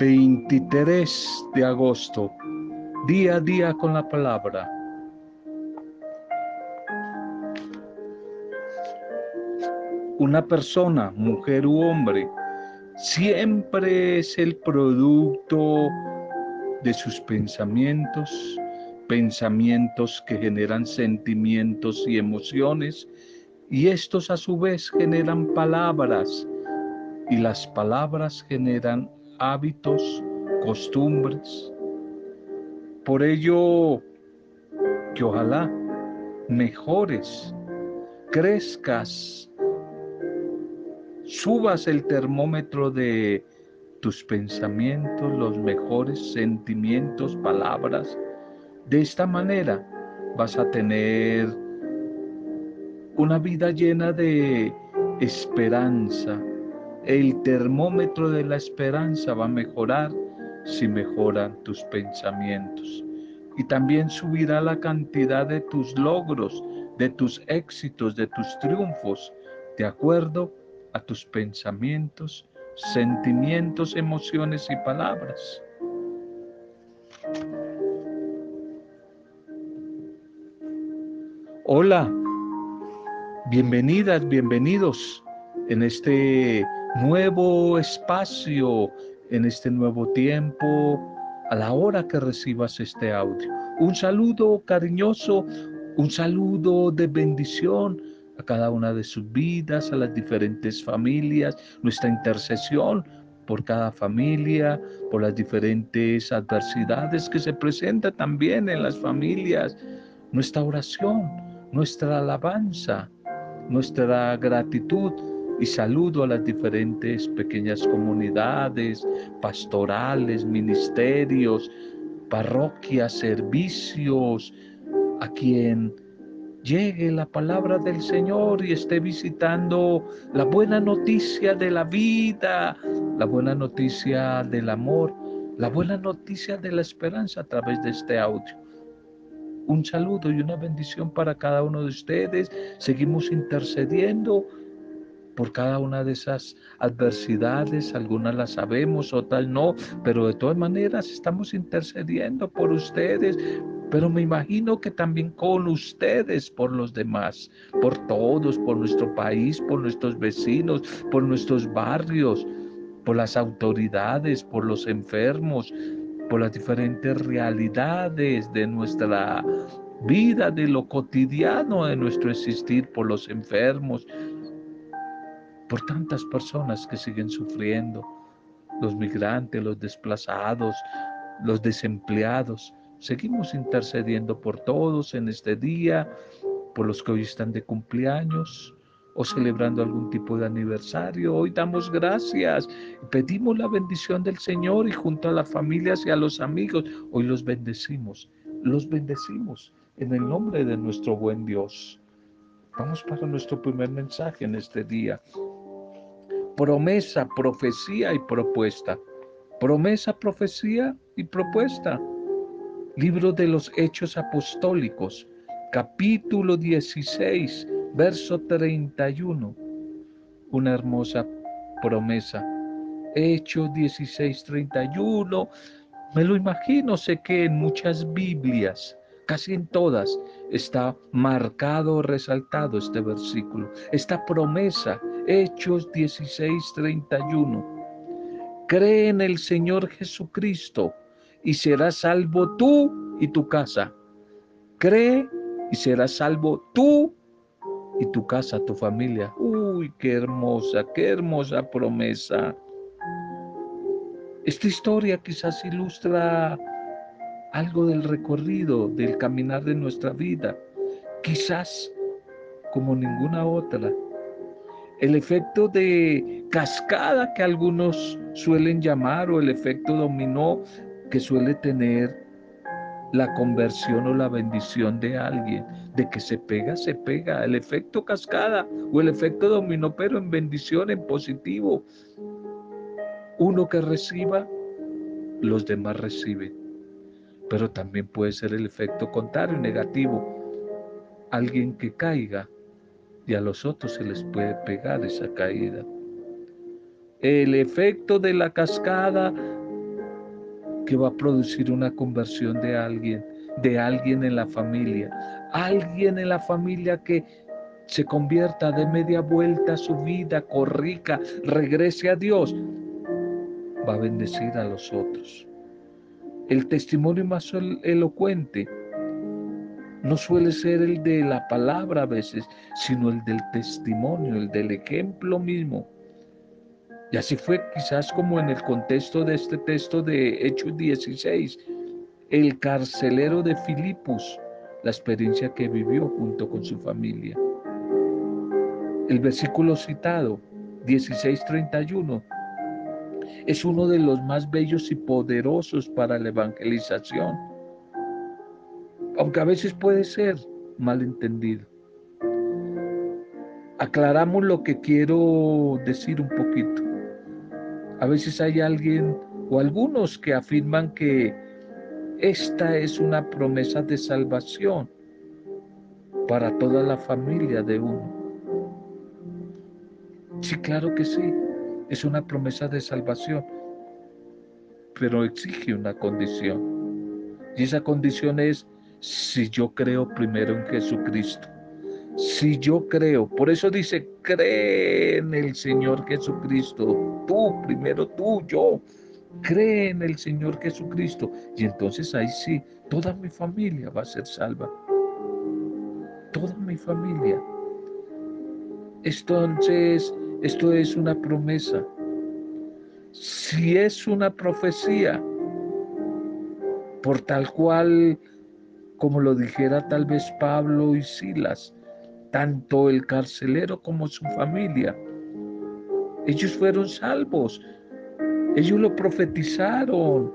23 de agosto, día a día con la palabra. Una persona, mujer u hombre, siempre es el producto de sus pensamientos, pensamientos que generan sentimientos y emociones, y estos a su vez generan palabras, y las palabras generan hábitos, costumbres. Por ello, que ojalá mejores, crezcas, subas el termómetro de tus pensamientos, los mejores sentimientos, palabras. De esta manera vas a tener una vida llena de esperanza, el termómetro de la esperanza va a mejorar si mejoran tus pensamientos. Y también subirá la cantidad de tus logros, de tus éxitos, de tus triunfos, de acuerdo a tus pensamientos, sentimientos, emociones y palabras. Hola, bienvenidas, bienvenidos en este nuevo espacio, en este nuevo tiempo, a la hora que recibas este audio. Un saludo cariñoso, un saludo de bendición a cada una de sus vidas, a las diferentes familias, nuestra intercesión por cada familia, por las diferentes adversidades que se presentan también en las familias, nuestra oración, nuestra alabanza, nuestra gratitud y saludo a las diferentes pequeñas comunidades, pastorales, ministerios, parroquias, servicios, a quien llegue la palabra del Señor y esté visitando la buena noticia de la vida, la buena noticia del amor, la buena noticia de la esperanza a través de este audio. Un saludo y una bendición para cada uno de ustedes. Seguimos intercediendo por cada una de esas adversidades, algunas las sabemos, otras no, pero de todas maneras estamos intercediendo por ustedes, pero me imagino que también con ustedes por los demás, por todos, por nuestro país, por nuestros vecinos, por nuestros barrios, por las autoridades, por los enfermos, por las diferentes realidades de nuestra vida, de lo cotidiano de nuestro existir, por los enfermos, por tantas personas que siguen sufriendo, los migrantes, los desplazados, los desempleados. Seguimos intercediendo por todos en este día, por los que hoy están de cumpleaños o celebrando algún tipo de aniversario. Hoy damos gracias, pedimos la bendición del Señor y junto a las familias y a los amigos, hoy los bendecimos, los bendecimos en el nombre de nuestro buen Dios. Vamos para nuestro primer mensaje en este día promesa, profecía y propuesta. Promesa, profecía y propuesta. Libro de los Hechos Apostólicos, capítulo 16, verso 31. Una hermosa promesa. Hechos 16, 31. Me lo imagino, sé que en muchas Biblias, casi en todas, está marcado, resaltado este versículo, esta promesa Hechos 16:31. Cree en el Señor Jesucristo y serás salvo tú y tu casa. Cree y serás salvo tú y tu casa, tu familia. Uy, qué hermosa, qué hermosa promesa. Esta historia quizás ilustra algo del recorrido, del caminar de nuestra vida. Quizás como ninguna otra el efecto de cascada que algunos suelen llamar o el efecto dominó que suele tener la conversión o la bendición de alguien, de que se pega, se pega, el efecto cascada o el efecto dominó, pero en bendición, en positivo. Uno que reciba, los demás reciben. Pero también puede ser el efecto contrario, negativo. Alguien que caiga, y a los otros se les puede pegar esa caída. El efecto de la cascada que va a producir una conversión de alguien, de alguien en la familia. Alguien en la familia que se convierta de media vuelta a su vida, corrica, regrese a Dios, va a bendecir a los otros. El testimonio más elocuente no suele ser el de la palabra a veces, sino el del testimonio, el del ejemplo mismo. Y así fue quizás como en el contexto de este texto de Hechos 16, el carcelero de Filipos, la experiencia que vivió junto con su familia. El versículo citado, 16:31, es uno de los más bellos y poderosos para la evangelización, aunque a veces puede ser malentendido. Aclaramos lo que quiero decir un poquito. A veces hay alguien o algunos que afirman que esta es una promesa de salvación para toda la familia de uno. Sí, claro que sí es una promesa de salvación, pero exige una condición. Y esa condición es si yo creo primero en Jesucristo. Si yo creo, por eso dice, cree en el Señor Jesucristo. Tú, primero tú, yo. Cree en el Señor Jesucristo. Y entonces ahí sí, toda mi familia va a ser salva. Toda mi familia. Entonces, esto es una promesa. Si es una profecía, por tal cual, como lo dijera tal vez Pablo y Silas, tanto el carcelero como su familia, ellos fueron salvos. Ellos lo profetizaron.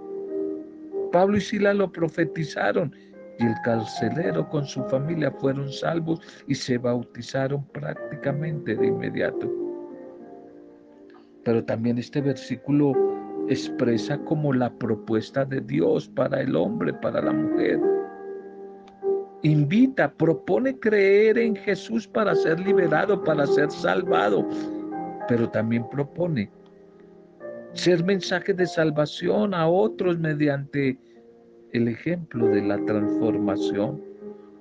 Pablo y Silas lo profetizaron y el carcelero con su familia fueron salvos y se bautizaron prácticamente de inmediato. Pero también este versículo expresa como la propuesta de Dios para el hombre, para la mujer. Invita, propone creer en Jesús para ser liberado, para ser salvado, pero también propone ser mensaje de salvación a otros mediante el ejemplo de la transformación,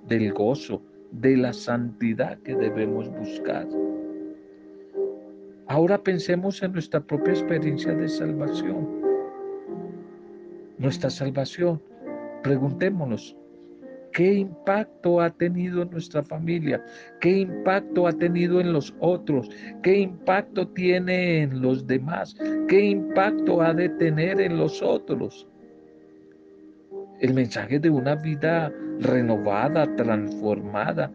del gozo, de la santidad que debemos buscar. Ahora pensemos en nuestra propia experiencia de salvación. Nuestra salvación. Preguntémonos, ¿qué impacto ha tenido en nuestra familia? ¿Qué impacto ha tenido en los otros? ¿Qué impacto tiene en los demás? ¿Qué impacto ha de tener en los otros? El mensaje de una vida renovada, transformada,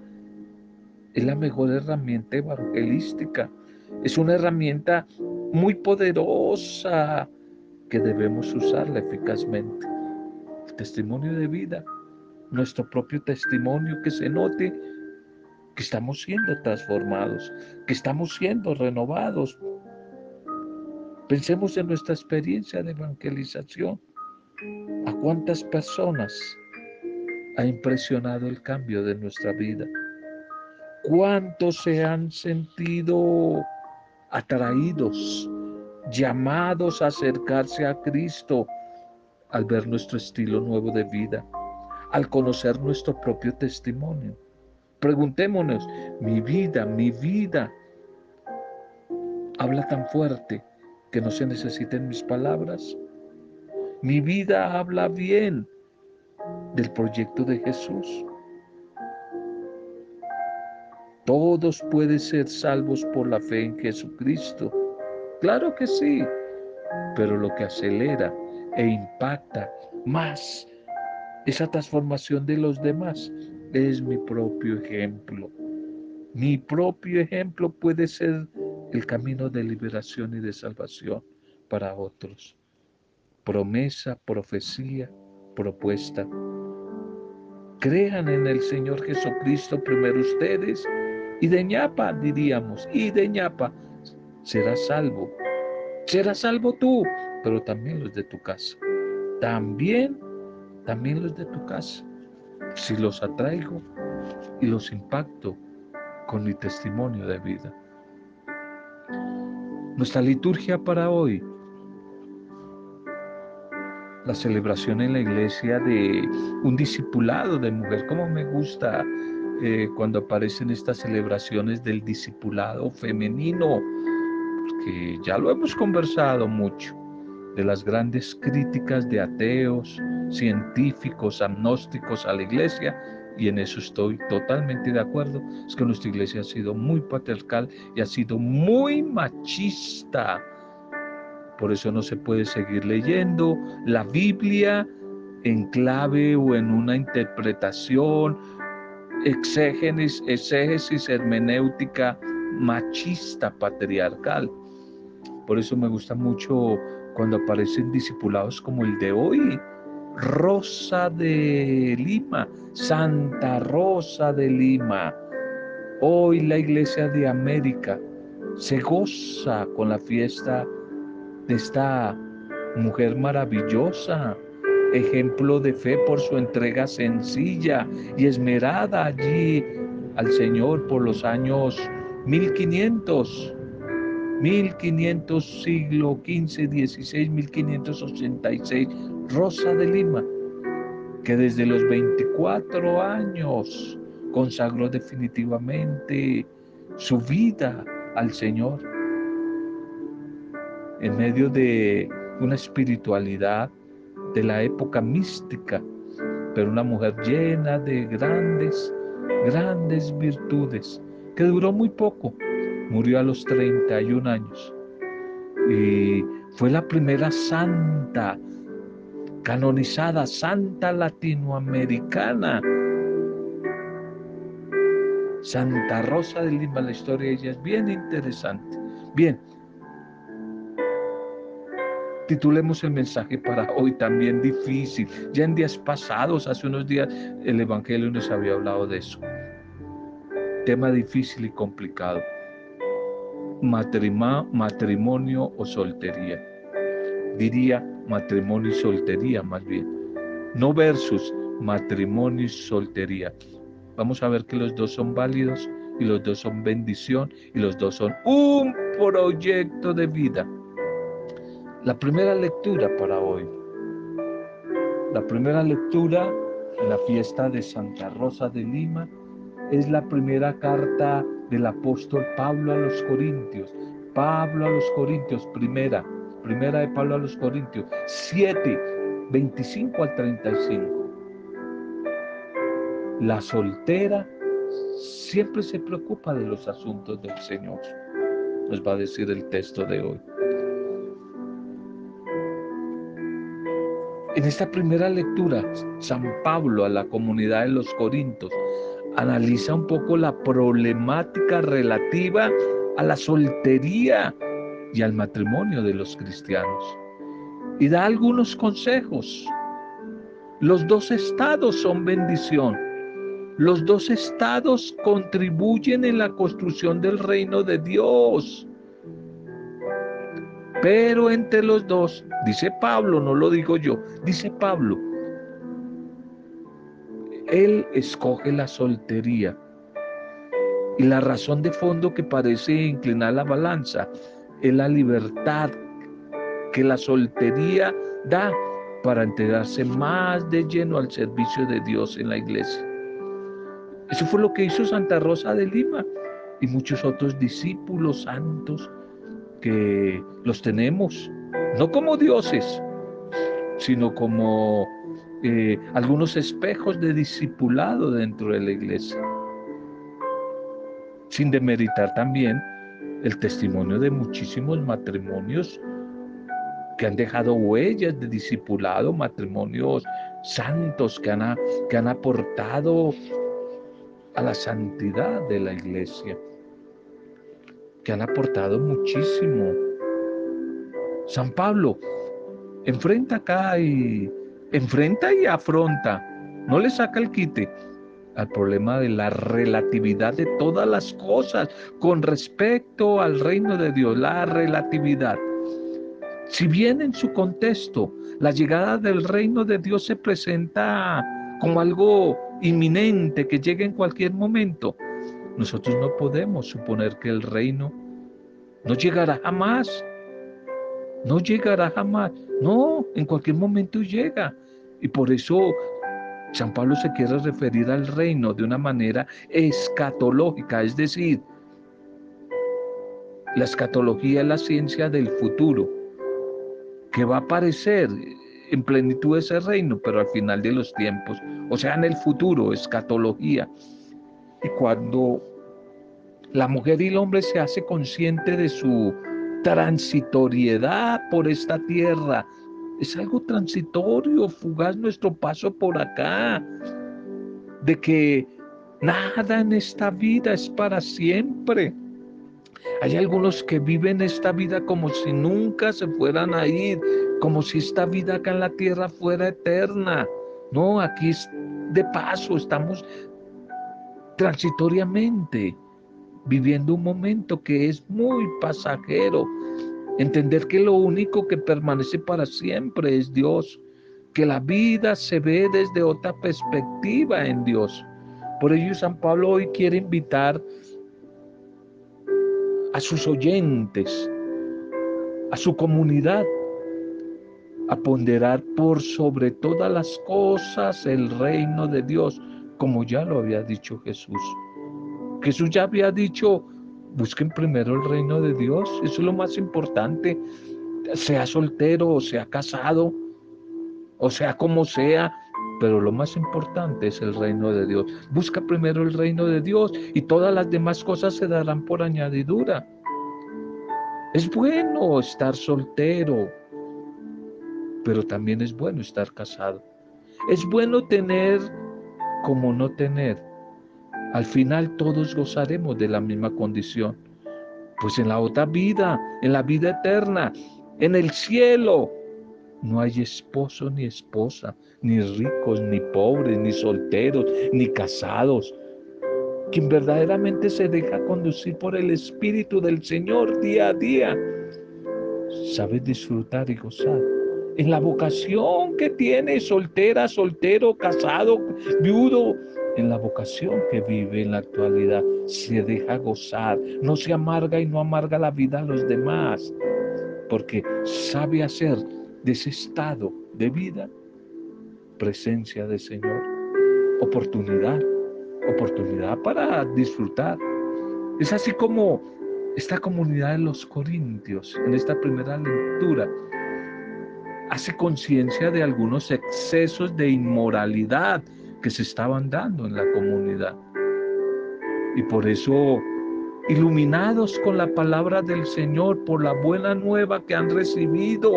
es la mejor herramienta evangelística es una herramienta muy poderosa que debemos usarla eficazmente. El testimonio de vida, nuestro propio testimonio que se note que estamos siendo transformados, que estamos siendo renovados. Pensemos en nuestra experiencia de evangelización. ¿A cuántas personas ha impresionado el cambio de nuestra vida? ¿Cuántos se han sentido atraídos, llamados a acercarse a Cristo al ver nuestro estilo nuevo de vida, al conocer nuestro propio testimonio. Preguntémonos, mi vida, mi vida, habla tan fuerte que no se necesiten mis palabras. Mi vida habla bien del proyecto de Jesús. Todos pueden ser salvos por la fe en Jesucristo. Claro que sí, pero lo que acelera e impacta más esa transformación de los demás es mi propio ejemplo. Mi propio ejemplo puede ser el camino de liberación y de salvación para otros. Promesa, profecía, propuesta. Crean en el Señor Jesucristo primero ustedes y de ñapa, diríamos, y de ñapa, serás salvo. Serás salvo tú, pero también los de tu casa. También, también los de tu casa. Si los atraigo y los impacto con mi testimonio de vida. Nuestra liturgia para hoy la celebración en la iglesia de un discipulado de mujer. Como me gusta eh, cuando aparecen estas celebraciones del discipulado femenino, porque ya lo hemos conversado mucho, de las grandes críticas de ateos, científicos, agnósticos a la iglesia, y en eso estoy totalmente de acuerdo, es que nuestra iglesia ha sido muy patriarcal y ha sido muy machista. Por eso no se puede seguir leyendo la Biblia en clave o en una interpretación, exégesis, exégesis hermenéutica machista patriarcal. Por eso me gusta mucho cuando aparecen discipulados como el de hoy, Rosa de Lima, Santa Rosa de Lima. Hoy la Iglesia de América se goza con la fiesta de esta mujer maravillosa, ejemplo de fe por su entrega sencilla y esmerada allí al Señor por los años 1500. 1500 siglo XV, XVI, 1586, Rosa de Lima, que desde los 24 años consagró definitivamente su vida al Señor. En medio de una espiritualidad de la época mística, pero una mujer llena de grandes, grandes virtudes, que duró muy poco, murió a los 31 años y fue la primera santa canonizada, santa latinoamericana. Santa Rosa de Lima, la historia de ella es bien interesante. Bien, titulemos el mensaje para hoy también difícil. Ya en días pasados, hace unos días, el Evangelio nos había hablado de eso. Tema difícil y complicado. Matrimonio o soltería. Diría matrimonio y soltería más bien. No versus matrimonio y soltería. Vamos a ver que los dos son válidos y los dos son bendición y los dos son un proyecto de vida. La primera lectura para hoy. La primera lectura en la fiesta de Santa Rosa de Lima es la primera carta del apóstol Pablo a los Corintios. Pablo a los Corintios, primera, Primera de Pablo a los Corintios 7, 25 al 35. La soltera siempre se preocupa de los asuntos del Señor. Nos va a decir el texto de hoy. En esta primera lectura, San Pablo a la comunidad de los Corintios analiza un poco la problemática relativa a la soltería y al matrimonio de los cristianos. Y da algunos consejos. Los dos estados son bendición. Los dos estados contribuyen en la construcción del reino de Dios. Pero entre los dos, dice Pablo, no lo digo yo, dice Pablo, él escoge la soltería. Y la razón de fondo que parece inclinar la balanza es la libertad que la soltería da para entregarse más de lleno al servicio de Dios en la iglesia. Eso fue lo que hizo Santa Rosa de Lima y muchos otros discípulos santos que los tenemos, no como dioses, sino como eh, algunos espejos de discipulado dentro de la iglesia. Sin demeritar también el testimonio de muchísimos matrimonios que han dejado huellas de discipulado, matrimonios santos que han, que han aportado a la santidad de la iglesia, que han aportado muchísimo. San Pablo enfrenta acá y enfrenta y afronta, no le saca el quite al problema de la relatividad de todas las cosas con respecto al reino de Dios, la relatividad. Si bien en su contexto la llegada del reino de Dios se presenta como algo inminente que llegue en cualquier momento, nosotros no podemos suponer que el reino no llegará jamás. no llegará jamás. No, en cualquier momento llega. Y por eso San Pablo se quiere referir al reino de una manera escatológica, es decir, la escatología es la ciencia del futuro, que va a aparecer en plenitud ese reino, pero al final de los tiempos, o sea, en el futuro, escatología. Y cuando la mujer y el hombre se hace consciente de su transitoriedad por esta tierra, es algo transitorio, fugaz nuestro paso por acá, de que nada en esta vida es para siempre. Hay algunos que viven esta vida como si nunca se fueran a ir, como si esta vida acá en la tierra fuera eterna. No, aquí es de paso, estamos transitoriamente viviendo un momento que es muy pasajero. Entender que lo único que permanece para siempre es Dios, que la vida se ve desde otra perspectiva en Dios. Por ello San Pablo hoy quiere invitar a sus oyentes, a su comunidad, a ponderar por sobre todas las cosas el reino de Dios, como ya lo había dicho Jesús. Jesús ya había dicho, busquen primero el reino de Dios, eso es lo más importante, sea soltero o sea casado, o sea como sea, pero lo más importante es el reino de Dios. Busca primero el reino de Dios y todas las demás cosas se darán por añadidura. Es bueno estar soltero, pero también es bueno estar casado. Es bueno tener como no tener. Al final todos gozaremos de la misma condición. Pues en la otra vida, en la vida eterna, en el cielo, no hay esposo ni esposa, ni ricos, ni pobres, ni solteros, ni casados. Quien verdaderamente se deja conducir por el Espíritu del Señor día a día, sabe disfrutar y gozar. En la vocación que tiene, soltera, soltero, casado, viudo, en la vocación que vive en la actualidad, se deja gozar, no se amarga y no amarga la vida a los demás, porque sabe hacer de ese estado de vida, presencia del Señor, oportunidad, oportunidad para disfrutar. Es así como esta comunidad de los Corintios, en esta primera lectura, hace conciencia de algunos excesos de inmoralidad que se estaban dando en la comunidad. Y por eso, iluminados con la palabra del Señor, por la buena nueva que han recibido,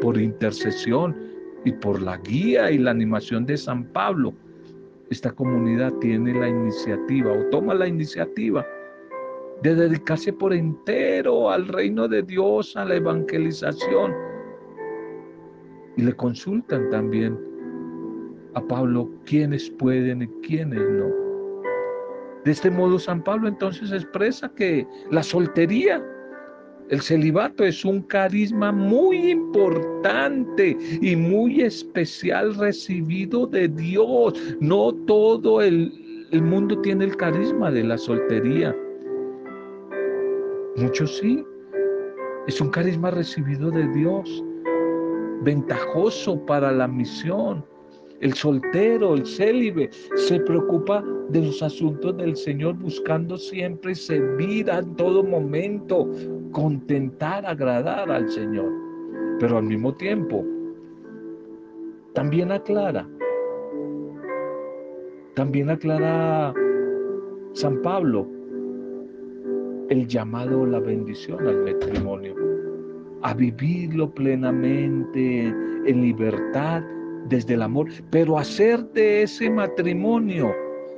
por intercesión y por la guía y la animación de San Pablo, esta comunidad tiene la iniciativa o toma la iniciativa de dedicarse por entero al reino de Dios, a la evangelización. Y le consultan también a Pablo quiénes pueden y quiénes no. De este modo San Pablo entonces expresa que la soltería el celibato es un carisma muy importante y muy especial recibido de Dios. No todo el, mundo tiene el carisma de la soltería. Muchos sí. Es un carisma recibido de Dios, ventajoso para la misión. El soltero, el célibe, se preocupa de los asuntos del Señor buscando siempre servir en todo momento, contentar, agradar al Señor. Pero al mismo tiempo, también aclara, también aclara San Pablo el llamado la bendición al matrimonio, a vivirlo plenamente en libertad desde el amor, pero hacer de ese matrimonio,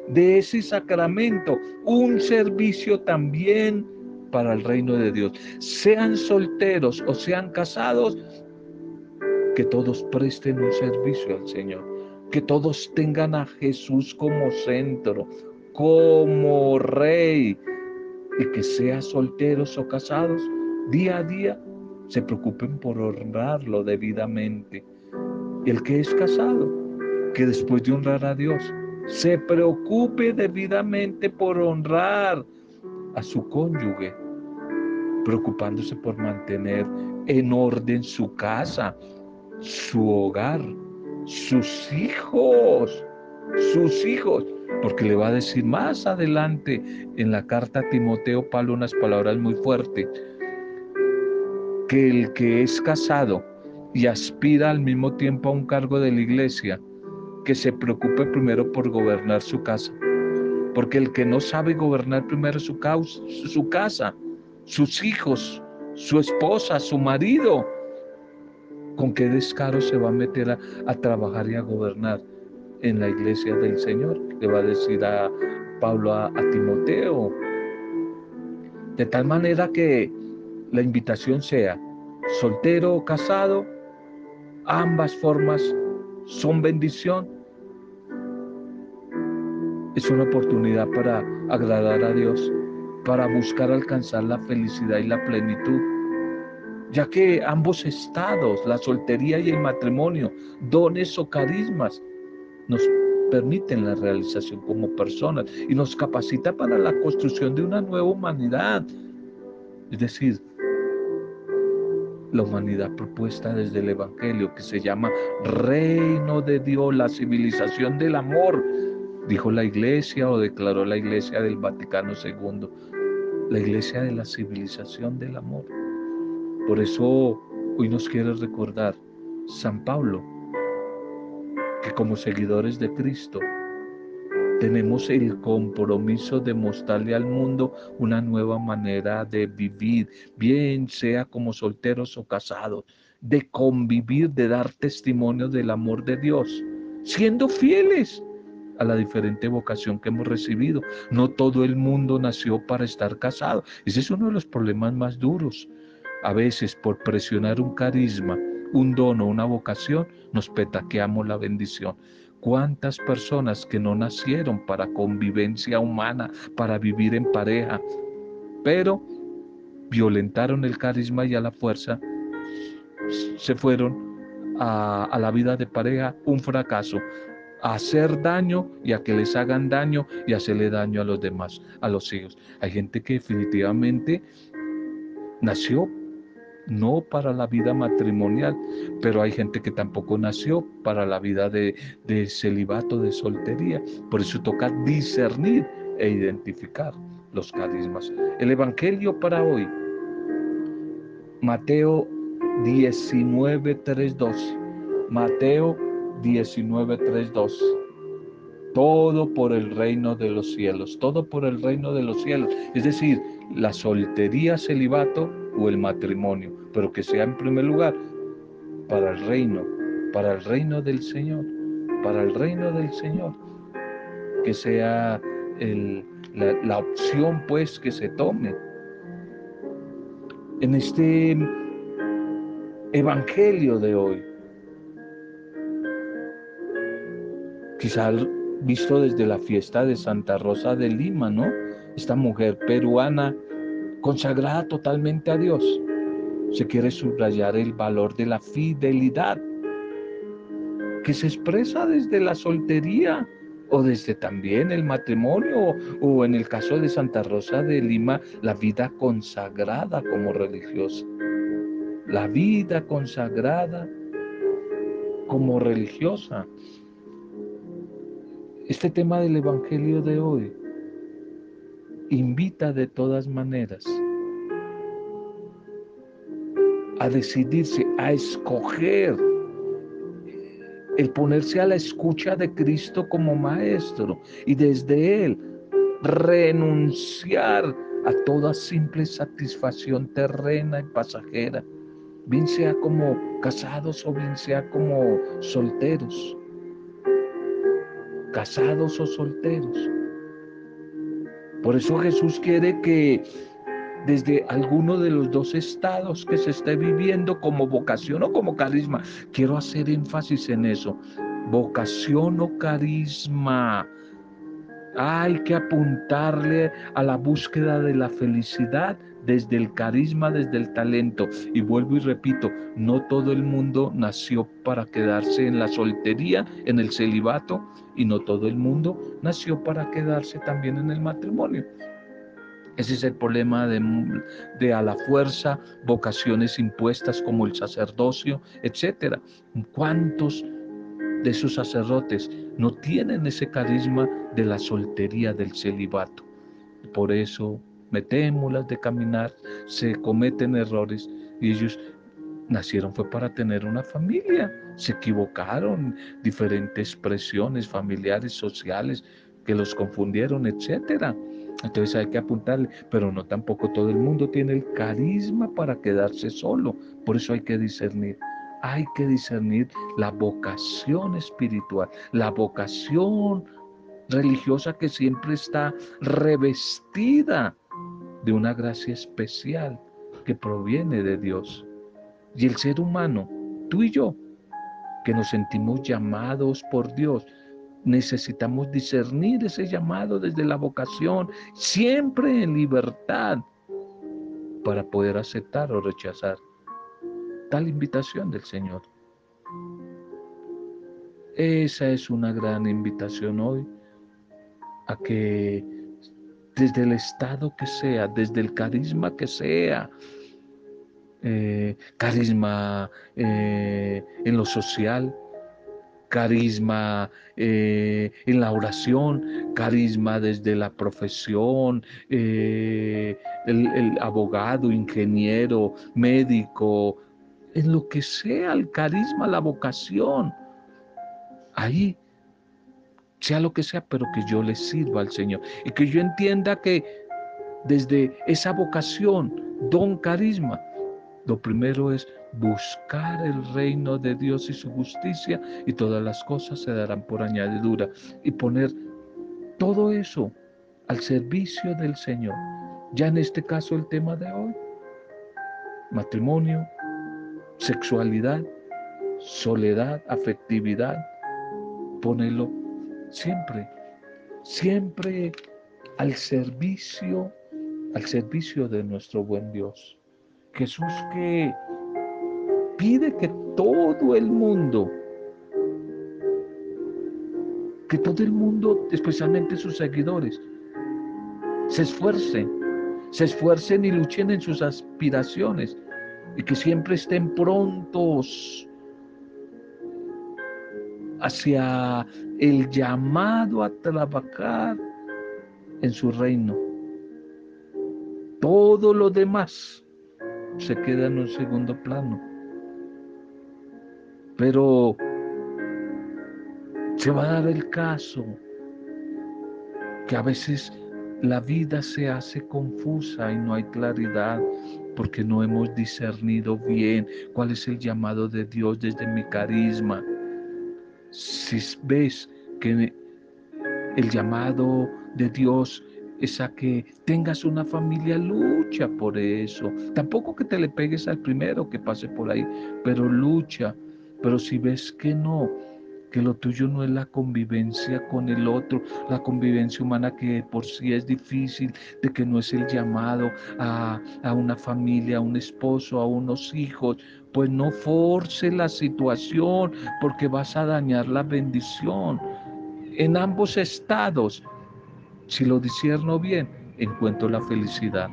de ese sacramento, un servicio también para el reino de Dios. Sean solteros o sean casados, que todos presten un servicio al Señor, que todos tengan a Jesús como centro, como rey, y que sean solteros o casados, día a día se preocupen por honrarlo debidamente. El que es casado, que después de honrar a Dios, se preocupe debidamente por honrar a su cónyuge, preocupándose por mantener en orden su casa, su hogar, sus hijos, sus hijos, porque le va a decir más adelante en la carta a Timoteo Pablo unas palabras muy fuertes, que el que es casado y aspira al mismo tiempo a un cargo de la iglesia, que se preocupe primero por gobernar su casa, porque el que no sabe gobernar primero su, su casa, sus hijos, su esposa, su marido, ¿con qué descaro se va a meter a, trabajar y a gobernar en la iglesia del Señor? Le va a decir a Pablo a, a Timoteo. De tal manera que la invitación sea soltero o casado, ambas formas son bendición. Es una oportunidad para agradar a Dios para buscar alcanzar la felicidad y la plenitud, ya que ambos estados, la soltería y el matrimonio, dones o carismas, nos permiten la realización como personas y nos capacita para la construcción de una nueva humanidad. Es decir, la humanidad propuesta desde el Evangelio que se llama reino de Dios, la civilización del amor, dijo la iglesia o declaró la iglesia del Vaticano II, la iglesia de la civilización del amor. Por eso hoy nos quiere recordar San Pablo que como seguidores de Cristo tenemos el compromiso de mostrarle al mundo una nueva manera de vivir, bien sea como solteros o casados, de convivir, de dar testimonio del amor de Dios, siendo fieles a la diferente vocación que hemos recibido. No todo el mundo nació para estar casado. Ese es uno de los problemas más duros. A veces por presionar un carisma, un don o una vocación, nos petaqueamos la bendición. ¿Cuántas personas que no nacieron para convivencia humana, para vivir en pareja, pero violentaron el carisma y a la fuerza se fueron a, a la vida de pareja un fracaso? hacer daño y a que les hagan daño y hacerle daño a los demás, a los hijos. Hay gente que definitivamente nació no para la vida matrimonial, pero hay gente que tampoco nació para la vida de, de celibato, de soltería. Por eso toca discernir e identificar los carismas. El Evangelio para hoy, Mateo 19, 3, 2. Mateo 19.3.2. Todo por el reino de los cielos, todo por el reino de los cielos. Es decir, la soltería, celibato o el matrimonio, pero que sea en primer lugar para el reino, para el reino del Señor, para el reino del Señor. Que sea la, la opción pues que se tome. En este evangelio de hoy, quizás visto desde la fiesta de Santa Rosa de Lima, ¿no? Esta mujer peruana consagrada totalmente a Dios. Se quiere subrayar el valor de la fidelidad que se expresa desde la soltería o desde también el matrimonio o en el caso de Santa Rosa de Lima, la vida consagrada como religiosa. La vida consagrada como religiosa. Este tema del Evangelio de hoy invita de todas maneras a decidirse, a escoger el ponerse a la escucha de Cristo como maestro y desde Él renunciar a toda simple satisfacción terrena y pasajera, bien sea como casados o bien sea como solteros casados o solteros. Por eso Jesús quiere que desde alguno de los dos estados que se esté viviendo como vocación o como carisma, quiero hacer énfasis en eso, vocación o carisma. Hay que apuntarle a la búsqueda de la felicidad desde el carisma, desde el talento. Y vuelvo y repito, no todo el mundo nació para quedarse en la soltería, en el celibato, y no todo el mundo nació para quedarse también en el matrimonio. Ese es el problema de, a la fuerza vocaciones impuestas como el sacerdocio, etc. ¿Cuántos de esos sacerdotes no tienen ese carisma de la soltería, del celibato? Por eso metémoslas de caminar, se cometen errores y ellos nacieron fue para tener una familia, se equivocaron, diferentes presiones familiares, sociales que los confundieron, etcétera. Entonces hay que apuntarle, pero no tampoco todo el mundo tiene el carisma para quedarse solo. Por eso hay que discernir. Hay que discernir la vocación espiritual, la vocación religiosa que siempre está revestida de una gracia especial que proviene de Dios. Y el ser humano, tú y yo, que nos sentimos llamados por Dios, necesitamos discernir ese llamado desde la vocación, siempre en libertad, para poder aceptar o rechazar tal invitación del Señor. Esa es una gran invitación hoy a que desde el estado que sea, desde el carisma que sea, eh, carisma eh, en lo social, carisma eh, en la oración, carisma desde la profesión, el, el, abogado, ingeniero, médico, en lo que sea el carisma, la vocación. Ahí sea lo que sea, pero que yo le sirva al Señor. Y que yo entienda que desde esa vocación, don carisma, lo primero es buscar el reino de Dios y su justicia y todas las cosas se darán por añadidura y poner todo eso al servicio del Señor. Ya en este caso el tema de hoy, matrimonio, sexualidad, soledad, afectividad, ponelo siempre, siempre al servicio, al servicio de nuestro buen Dios. Jesús que pide que todo el mundo, que todo el mundo, especialmente sus seguidores, se esfuercen, se esfuercen y luchen en sus aspiraciones y que siempre estén prontos hacia el llamado a trabajar en su reino. Todo lo demás se queda en un segundo plano. Pero se va a dar el caso que a veces la vida se hace confusa y no hay claridad porque no hemos discernido bien cuál es el llamado de Dios desde mi carisma si ves que el llamado de Dios es a que tengas una familia, lucha por eso. Tampoco que te le pegues al primero que pase por ahí, pero lucha. Pero si ves que no, que lo tuyo no es la convivencia con el otro, la convivencia humana que por sí es difícil, de que no es el llamado a, a una familia, a un esposo, a unos hijos, pues no force la situación porque vas a dañar la bendición. En ambos estados, si lo disierno bien, encuentro la felicidad.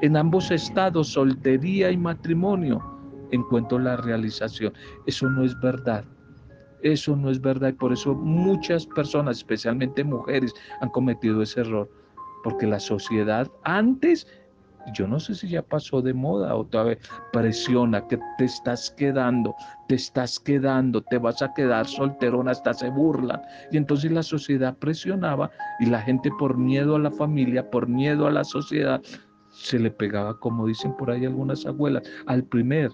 En ambos estados, soltería y matrimonio, encuentro la realización. Eso no es verdad. Eso no es verdad y por eso muchas personas, especialmente mujeres, han cometido ese error. Porque la sociedad antes yo no sé si ya pasó de moda otra vez, presiona que te estás quedando, te estás quedando, te vas a quedar solterona, hasta se burlan. Y entonces la sociedad presionaba y la gente por miedo a la familia, por miedo a la sociedad, se le pegaba, como dicen por ahí algunas abuelas, al primer,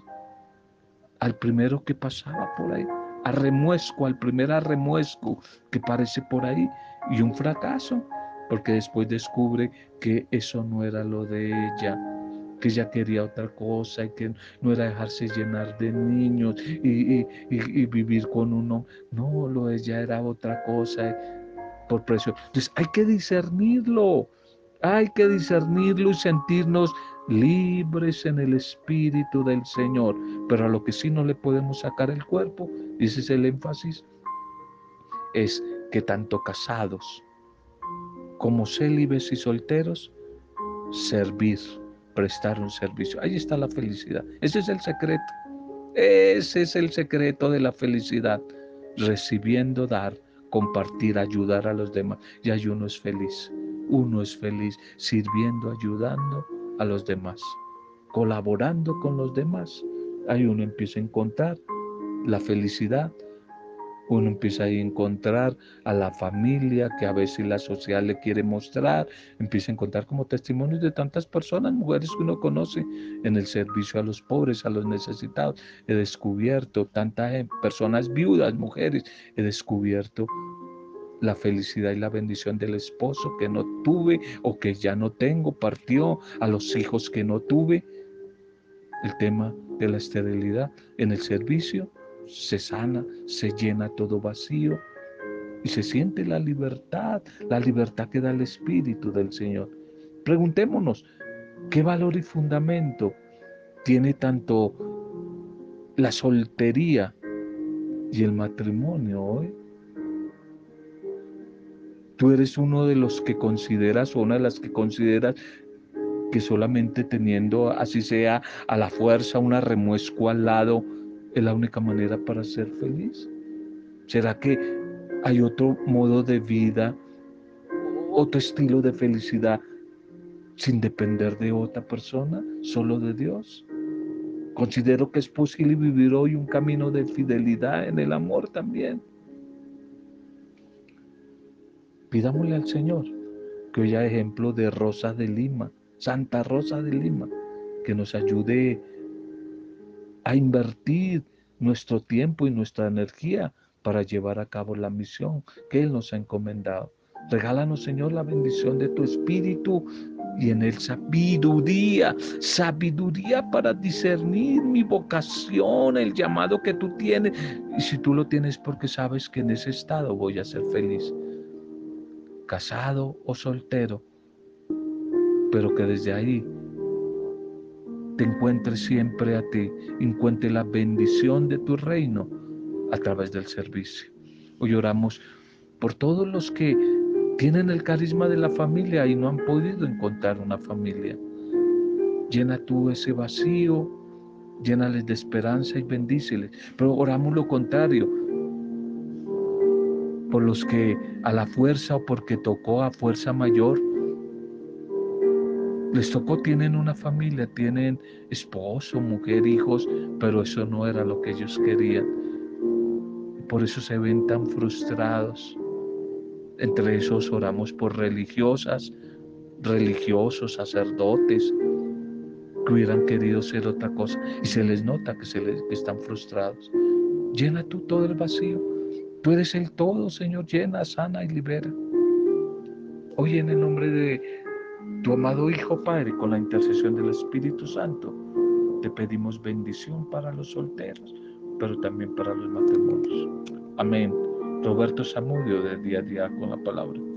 al primero que pasaba por ahí, a remuesco, al primer arremuesco que parece por ahí, y un fracaso porque después descubre que eso no era lo de ella, que ella quería otra cosa y que no era dejarse llenar de niños y, vivir con uno. No, lo de ella era otra cosa por precio. Entonces hay que discernirlo, hay que discernirlo y sentirnos libres en el Espíritu del Señor. Pero a lo que sí no le podemos sacar el cuerpo, ese es el énfasis, es que tanto casados como célibes y solteros, servir, prestar un servicio. Ahí está la felicidad. Ese es el secreto. Ese es el secreto de la felicidad. Recibiendo, dar, compartir, ayudar a los demás. Y ahí uno es feliz. Uno es feliz sirviendo, ayudando a los demás, colaborando con los demás. Ahí uno empieza a encontrar la felicidad uno empieza a encontrar a la familia que a veces la sociedad le quiere mostrar, empieza a encontrar como testimonios de tantas personas, mujeres que uno conoce en el servicio a los pobres, a los necesitados. He descubierto tantas eh, personas viudas, mujeres, he descubierto la felicidad y la bendición del esposo que no tuve o que ya no tengo, partió a los hijos que no tuve. El tema de la esterilidad en el servicio se sana, se llena todo vacío y se siente la libertad, la libertad que da el Espíritu del Señor. Preguntémonos, ¿qué valor y fundamento tiene tanto la soltería y el matrimonio hoy? Tú eres uno de los que consideras o una de las que consideras que solamente teniendo, así sea, a la fuerza una remuesco al lado, es la única manera para ser feliz? ¿Será que hay otro modo de vida, otro estilo de felicidad sin depender de otra persona, solo de Dios? Considero que es posible vivir hoy un camino de fidelidad en el amor también. Pidámosle al Señor que hoy haya ejemplo de Rosa de Lima, Santa Rosa de Lima, que nos ayude a invertir nuestro tiempo y nuestra energía para llevar a cabo la misión que Él nos ha encomendado. Regálanos, Señor, la bendición de tu Espíritu y en Él sabiduría, sabiduría para discernir mi vocación, el llamado que tú tienes. Y si tú lo tienes porque sabes que en ese estado voy a ser feliz, casado o soltero, pero que desde ahí te encuentre siempre a ti, encuentre la bendición de tu reino a través del servicio. Hoy oramos por todos los que tienen el carisma de la familia y no han podido encontrar una familia. Llena tú ese vacío, llénales de esperanza y bendíceles. Pero oramos lo contrario, los que a la fuerza o porque tocó a fuerza mayor les tocó, tienen una familia, tienen esposo, mujer, hijos, pero eso no era lo que ellos querían. Por eso se ven tan frustrados. Entre esos oramos por religiosas, religiosos, sacerdotes, que hubieran querido ser otra cosa y se les nota que, se les, que están frustrados. Llena tú todo el vacío. Tú eres el todo, Señor. Llena, sana y libera. Hoy en el nombre de tu amado Hijo Padre, con la intercesión del Espíritu Santo, te pedimos bendición para los solteros, pero también para los matrimonios. Amén. Roberto Samudio de día a día con la palabra.